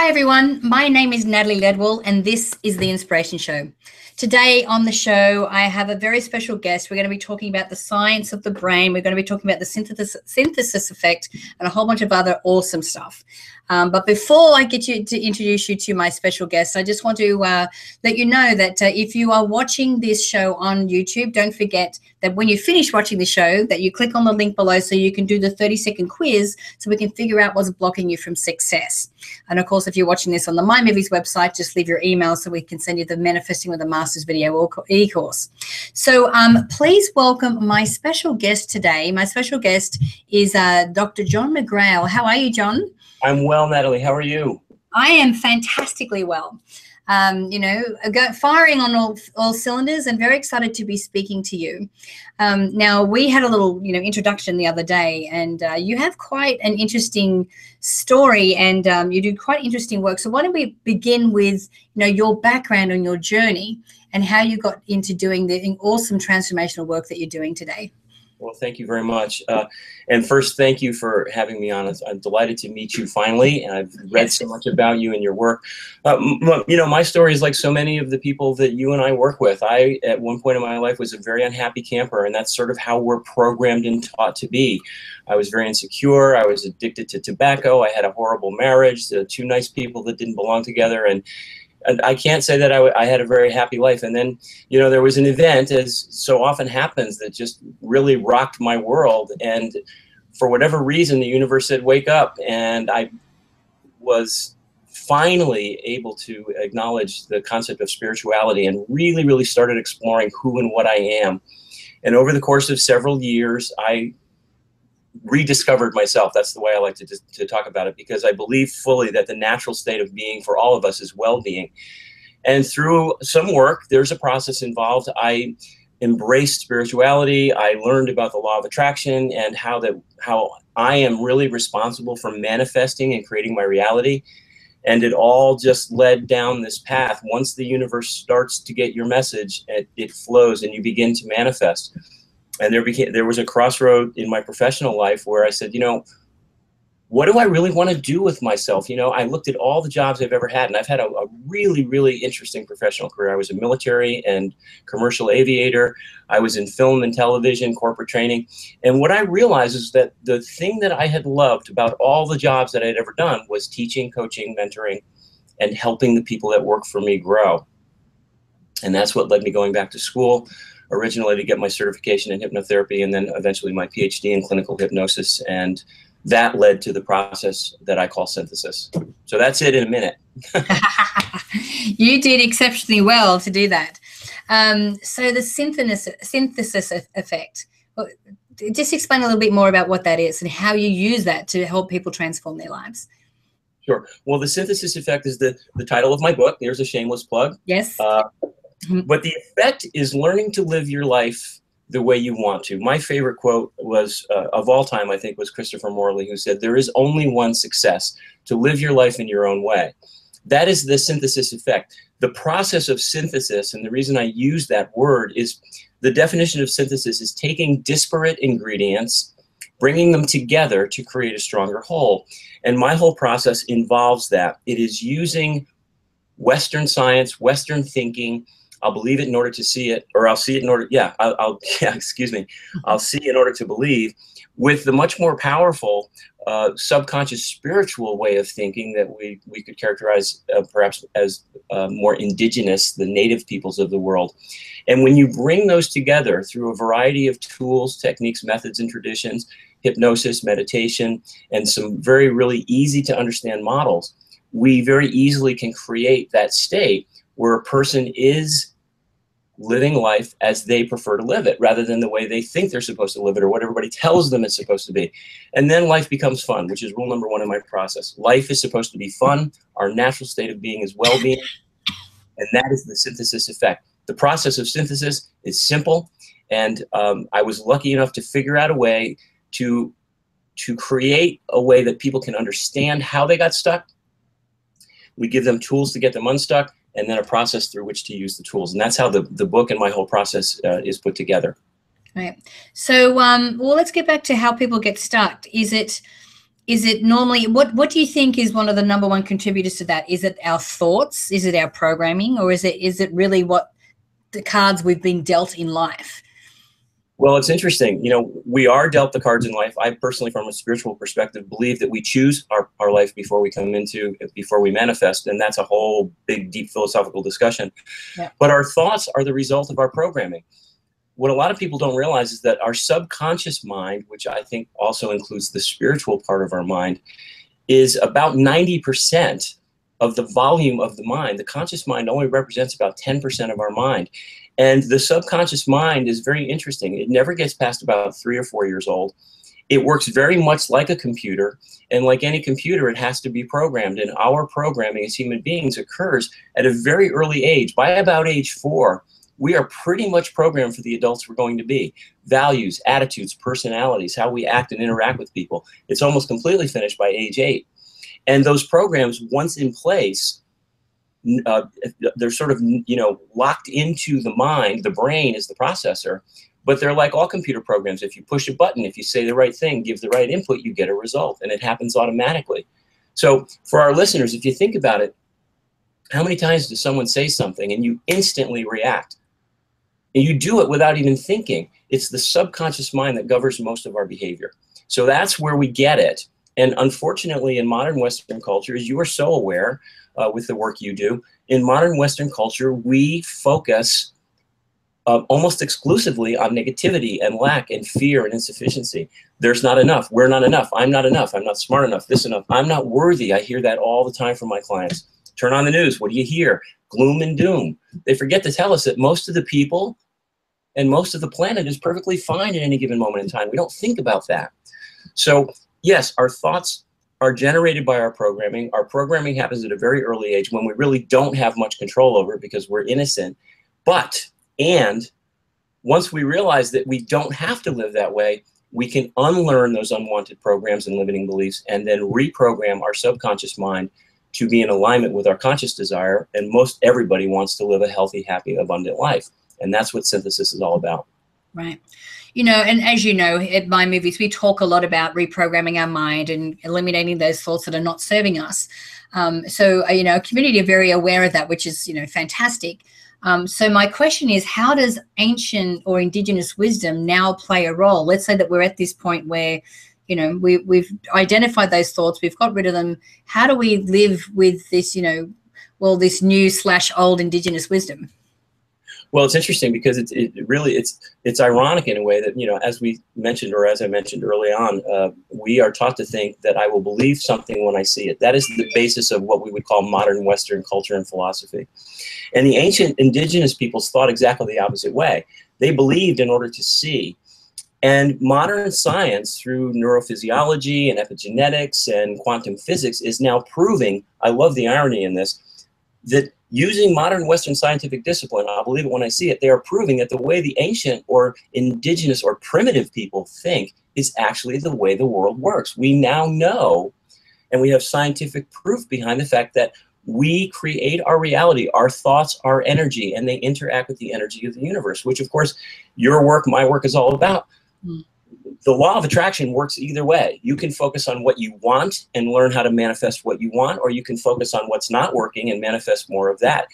Hi, everyone. My name is Natalie Ledwell, and this is The Inspiration Show. Today on the show, I have a very special guest. We're going to be talking about the science of the brain. We're going to be talking about the synthesis, synthesis effect and a whole bunch of other awesome stuff. Um, but before I get you to introduce you to my special guest, I just want to uh, let you know that uh, if you are watching this show on YouTube, don't forget that when you finish watching the show, that you click on the link below so you can do the 30 second quiz so we can figure out what's blocking you from success. And of course, if you're watching this on the Mind Movies website, just leave your email so we can send you the Manifesting with the Masters video e-course. So um, please welcome my special guest today. My special guest is uh, Dr. John McGrail. How are you, John? I'm well, Natalie. How are you? I am fantastically well. Um, you know, firing on all, all cylinders and very excited to be speaking to you. Um, now, we had a little, you know, introduction the other day, and uh, you have quite an interesting story and um, you do quite interesting work. So, why don't we begin with, you know, your background and your journey and how you got into doing the awesome transformational work that you're doing today? Well, thank you very much. Uh, and first, thank you for having me on. I'm delighted to meet you finally, and I've read so much about you and your work. Uh, you know, my story is like so many of the people that you and I work with. I, at one point in my life, was a very unhappy camper, and that's sort of how we're programmed and taught to be. I was very insecure. I was addicted to tobacco. I had a horrible marriage, two nice people that didn't belong together, and I can't say that I, had a very happy life. And then, you know, there was an event, as so often happens, that just really rocked my world. And for whatever reason, the universe said, wake up. And I was finally able to acknowledge the concept of spirituality and really, really started exploring who and what I am. And over the course of several years, I rediscovered myself. That's the way I like to, to talk about it because I believe fully that the natural state of being for all of us is well being. And through some work, there's a process involved. I embraced spirituality. I learned about the law of attraction and how that how I am really responsible for manifesting and creating my reality. And it all just led down this path. Once the universe starts to get your message, it, it flows and you begin to manifest and there became there was a crossroad in my professional life where I said, you know, what do I really want to do with myself? You know, I looked at all the jobs I've ever had, and I've had a, a, really, really interesting professional career. I was a military and commercial aviator. I was in film and television, corporate training. And what I realized is that the thing that I had loved about all the jobs that I'd ever done was teaching, coaching, mentoring, and helping the people that work for me grow. And that's what led me going back to school originally to get my certification in hypnotherapy and then eventually my PhD in clinical hypnosis. And that led to the process that I call synthesis. So that's it in a minute. you did exceptionally well to do that. Um, so the synthesis, synthesis effect, just explain a little bit more about what that is and how you use that to help people transform their lives. Sure. Well, the synthesis effect is the, the title of my book. There's a shameless plug. Yes. Uh, Mm-hmm. But the effect is learning to live your life the way you want to. My favorite quote was uh, of all time, I think, was Christopher Morley, who said, There is only one success to live your life in your own way. That is the synthesis effect. The process of synthesis, and the reason I use that word is the definition of synthesis is taking disparate ingredients, bringing them together to create a stronger whole. And my whole process involves that. It is using Western science, Western thinking, I'll believe it in order to see it, or I'll see it in order. Yeah, I'll, I'll yeah. Excuse me. I'll see in order to believe. With the much more powerful uh, subconscious spiritual way of thinking that we we could characterize uh, perhaps as uh, more indigenous, the native peoples of the world. And when you bring those together through a variety of tools, techniques, methods, and traditions, hypnosis, meditation, and some very really easy to understand models, we very easily can create that state where a person is living life as they prefer to live it rather than the way they think they're supposed to live it or what everybody tells them it's supposed to be. And then life becomes fun, which is rule number one in my process. Life is supposed to be fun. Our natural state of being is well being. And that is the synthesis effect. The process of synthesis is simple. And um, I was lucky enough to figure out a way to, to create a way that people can understand how they got stuck. We give them tools to get them unstuck and then a process through which to use the tools. And that's how the, the book and my whole process uh, is put together. Right. So, um, well, let's get back to how people get stuck. Is it is it normally what what do you think is one of the number one contributors to that is it our thoughts is it our programming or is it is it really what the cards we've been dealt in life well it's interesting you know we are dealt the cards in life i personally from a spiritual perspective believe that we choose our, our life before we come into before we manifest and that's a whole big deep philosophical discussion yeah. but our thoughts are the result of our programming what a lot of people don't realize is that our subconscious mind, which I think also includes the spiritual part of our mind, is about 90% of the volume of the mind. The conscious mind only represents about 10% of our mind. And the subconscious mind is very interesting. It never gets past about three or four years old. It works very much like a computer. And like any computer, it has to be programmed. And our programming as human beings occurs at a very early age. By about age four, we are pretty much programmed for the adults we're going to be. Values, attitudes, personalities, how we act and interact with people. It's almost completely finished by age eight. And those programs, once in place, uh, they're sort of you know locked into the mind. The brain is the processor, but they're like all computer programs. If you push a button, if you say the right thing, give the right input, you get a result, and it happens automatically. So for our listeners, if you think about it, how many times does someone say something and you instantly react? And you do it without even thinking. It's the subconscious mind that governs most of our behavior. So that's where we get it. And unfortunately, in modern Western culture, you are so aware uh, with the work you do, in modern Western culture, we focus uh, almost exclusively on negativity and lack and fear and insufficiency. There's not enough. We're not enough. I'm not enough. I'm not smart enough. This enough. I'm not worthy. I hear that all the time from my clients. Turn on the news. What do you hear? Gloom and doom. They forget to tell us that most of the people and most of the planet is perfectly fine at any given moment in time. We don't think about that. So, yes, our thoughts are generated by our programming. Our programming happens at a very early age when we really don't have much control over it because we're innocent. But, and once we realize that we don't have to live that way, we can unlearn those unwanted programs and limiting beliefs and then reprogram our subconscious mind to be in alignment with our conscious desire. And most everybody wants to live a healthy, happy, abundant life. And that's what synthesis is all about. Right. You know, and as you know, at Mind Movies, we talk a lot about reprogramming our mind and eliminating those thoughts that are not serving us. Um, so, uh, you know, community are very aware of that, which is, you know, fantastic. Um, so my question is, how does ancient or indigenous wisdom now play a role? Let's say that we're at this point where you know we, we've identified those thoughts we've got rid of them how do we live with this you know well this new slash old indigenous wisdom well it's interesting because it's it really it's it's ironic in a way that you know as we mentioned or as i mentioned early on uh, we are taught to think that i will believe something when i see it. That is the basis of what we would call modern western culture and philosophy. And the ancient indigenous peoples thought exactly the opposite way. They believed in order to see. And modern science, through neurophysiology and epigenetics and quantum physics, is now proving I love the irony in this that using modern Western scientific discipline, I'll believe it when I see it, they are proving that the way the ancient or indigenous or primitive people think is actually the way the world works. We now know, and we have scientific proof behind the fact that we create our reality. Our thoughts are energy, and they interact with the energy of the universe, which, of course, your work, my work is all about. Hmm. The law of attraction works either way. You can focus on what you want and learn how to manifest what you want, or you can focus on what's not working and manifest more of that.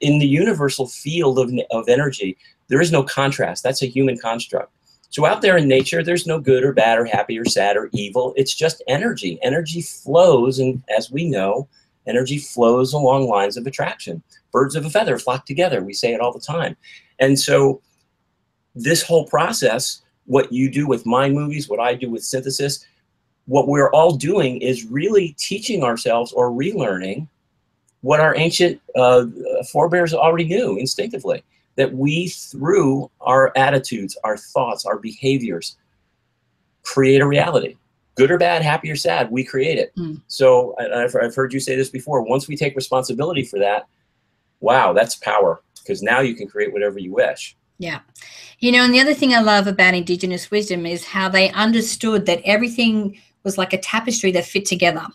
In the universal field of, of energy, there is no contrast. That's a human construct. So out there in nature, there's no good or bad or happy or sad or evil. It's just energy. Energy flows, and as we know, energy flows along lines of attraction. Birds of a feather flock together. We say it all the time. And so this whole process, what you do with mind movies, what I do with synthesis, what we're all doing is really teaching ourselves or relearning what our ancient uh, forebears already knew instinctively. That we, through our attitudes, our thoughts, our behaviors, create a reality. Good or bad, happy or sad, we create it. Mm. So I've, I've heard you say this before. Once we take responsibility for that, wow, that's power because now you can create whatever you wish. Yeah. You know, and the other thing I love about Indigenous wisdom is how they understood that everything was like a tapestry that fit together.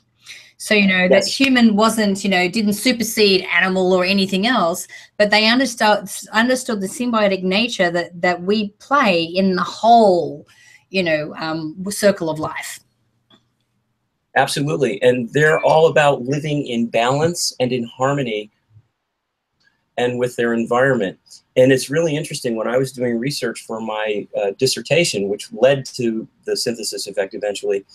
So, you know, yes. that human wasn't, you know, didn't supersede animal or anything else, but they understood understood the symbiotic nature that that we play in the whole, you know, um, circle of life. Absolutely. And they're all about living in balance and in harmony and with their environment. And it's really interesting when I was doing research for my uh, dissertation, which led to the synthesis effect eventually,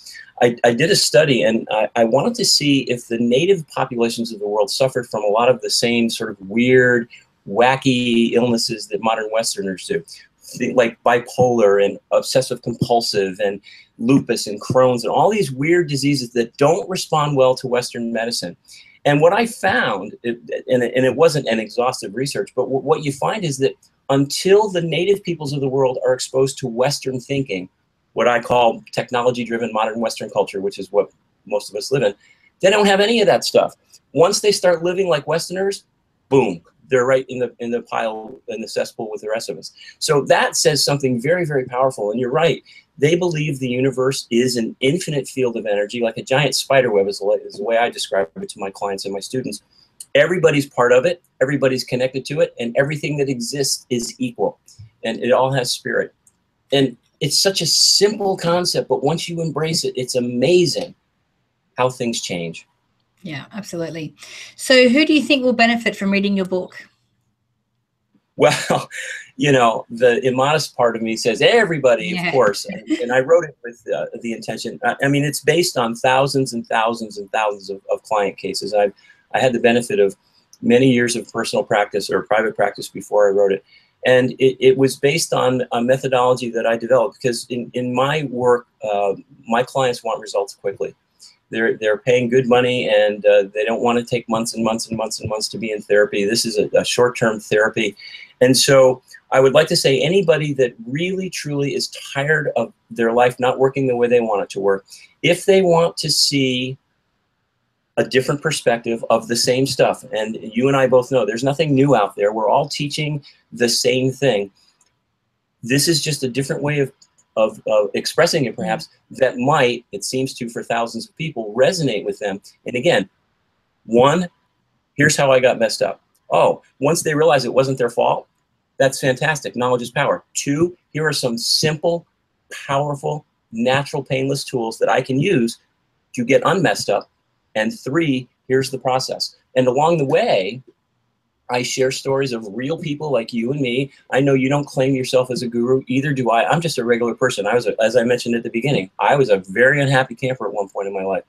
I, I did a study and I, I, wanted to see if the native populations of the world suffered from a lot of the same sort of weird, wacky illnesses that modern Westerners do. Like bipolar and obsessive compulsive and lupus and Crohn's and all these weird diseases that don't respond well to Western medicine. And what I found, and it wasn't an exhaustive research, but what you find is that until the native peoples of the world are exposed to Western thinking, what I call technology driven modern Western culture, which is what most of us live in, they don't have any of that stuff. Once they start living like Westerners, boom, they're right in the in the pile in the cesspool with the rest of us. So that says something very very powerful. And you're right. They believe the universe is an infinite field of energy, like a giant spider web, is the, way I describe it to my clients and my students. Everybody's part of it, everybody's connected to it, and everything that exists is equal. And it all has spirit. And it's such a simple concept, but once you embrace it, it's amazing how things change. Yeah, absolutely. So, who do you think will benefit from reading your book? Well, you know, the immodest part of me says everybody, yeah. of course, and, and, I wrote it with uh, the intention. I, I, mean, it's based on thousands and thousands and thousands of, of client cases. I've I had the benefit of many years of personal practice or private practice before I wrote it, and it, it was based on a methodology that I developed because in in my work, uh, my clients want results quickly they're they're paying good money and uh, they don't want to take months and months and months and months to be in therapy. This is a, a short-term therapy, and so I would like to say anybody that really truly is tired of their life not working the way they want it to work, if they want to see a different perspective of the same stuff, and you and I both know there's nothing new out there. We're all teaching the same thing. This is just a different way of of, of expressing it perhaps mm-hmm. that might, it seems to for thousands of people, resonate with them. And again, one, here's how I got messed up. Oh, once they realize it wasn't their fault, that's fantastic. Knowledge is power. Two, here are some simple, powerful, natural, painless tools that I can use to get unmessed up. And three, here's the process. And along the way, I share stories of real people like you and me. I know you don't claim yourself as a guru, either do I. I'm just a regular person. I was, a, as I mentioned at the beginning, I was a very unhappy camper at one point in my life.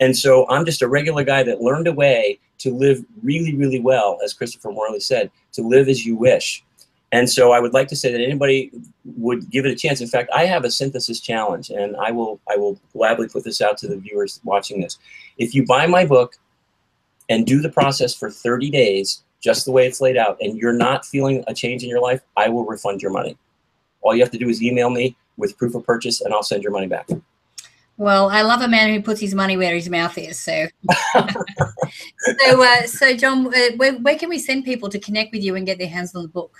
And so I'm just a regular guy that learned a way to live really, really well, as Christopher Morley said, to live as you wish. And so I would like to say that anybody would give it a chance. In fact, I have a synthesis challenge, and I will I will gladly put this out to the viewers watching this. If you buy my book and do the process for 30 days, just the way it's laid out, and you're not feeling a change in your life, I will refund your money. All you have to do is email me with proof of purchase, and I'll send your money back. Well, I love a man who puts his money where his mouth is. So, so, uh, so John, uh, where, where can we send people to connect with you and get their hands on the book?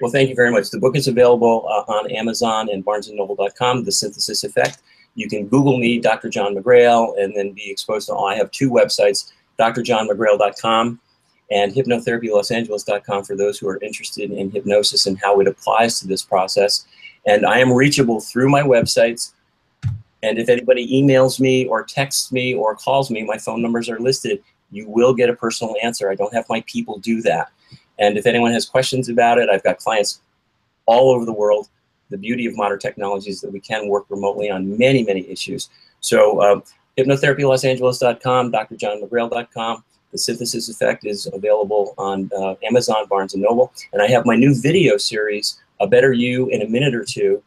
Well, thank you very much. The book is available uh, on Amazon and BarnesandNoble.com. The Synthesis Effect. You can Google me, Dr. John McGrail, and then be exposed to all. I have two websites: drjohnmcgrail.com and hypnotherapylosangeles.com for those who are interested in hypnosis and how it applies to this process. And I am reachable through my websites. And if anybody emails me or texts me or calls me, my phone numbers are listed. You will get a personal answer. I don't have my people do that. And if anyone has questions about it, I've got clients all over the world. The beauty of modern technology is that we can work remotely on many, many issues. So, um, hypnotherapylosangeles.com, drjohnmcgrail.com. The Synthesis Effect is available on uh, Amazon, Barnes & Noble. And I have my new video series, A Better You in a Minute or Two,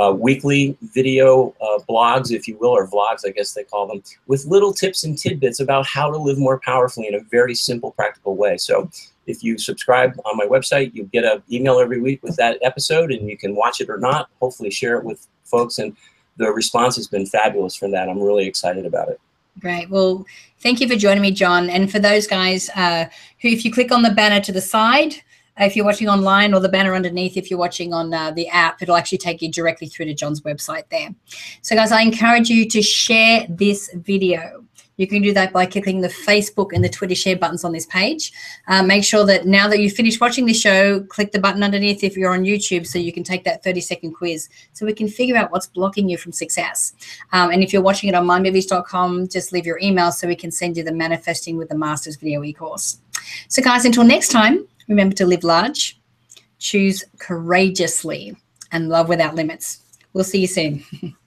uh, weekly video uh, blogs, if you will, or vlogs, I guess they call them, with little tips and tidbits about how to live more powerfully in a very simple, practical way. So if you subscribe on my website, you get an email every week with that episode, and you can watch it or not. Hopefully, share it with folks. And the response has been fabulous from that. I'm really excited about it. Great. Well, thank you for joining me, John. And for those guys uh, who, if you click on the banner to the side, uh, if you're watching online, or the banner underneath, if you're watching on uh, the app, it'll actually take you directly through to John's website there. So, guys, I encourage you to share this video. You can do that by clicking the Facebook and the Twitter share buttons on this page. Uh, make sure that now that you've finished watching the show, click the button underneath if you're on YouTube so you can take that 30 second quiz so we can figure out what's blocking you from success. Um, and if you're watching it on mindmovies.com, just leave your email so we can send you the Manifesting with the Masters video e-course. So guys, until next time, remember to live large, choose courageously, and love without limits. We'll see you soon.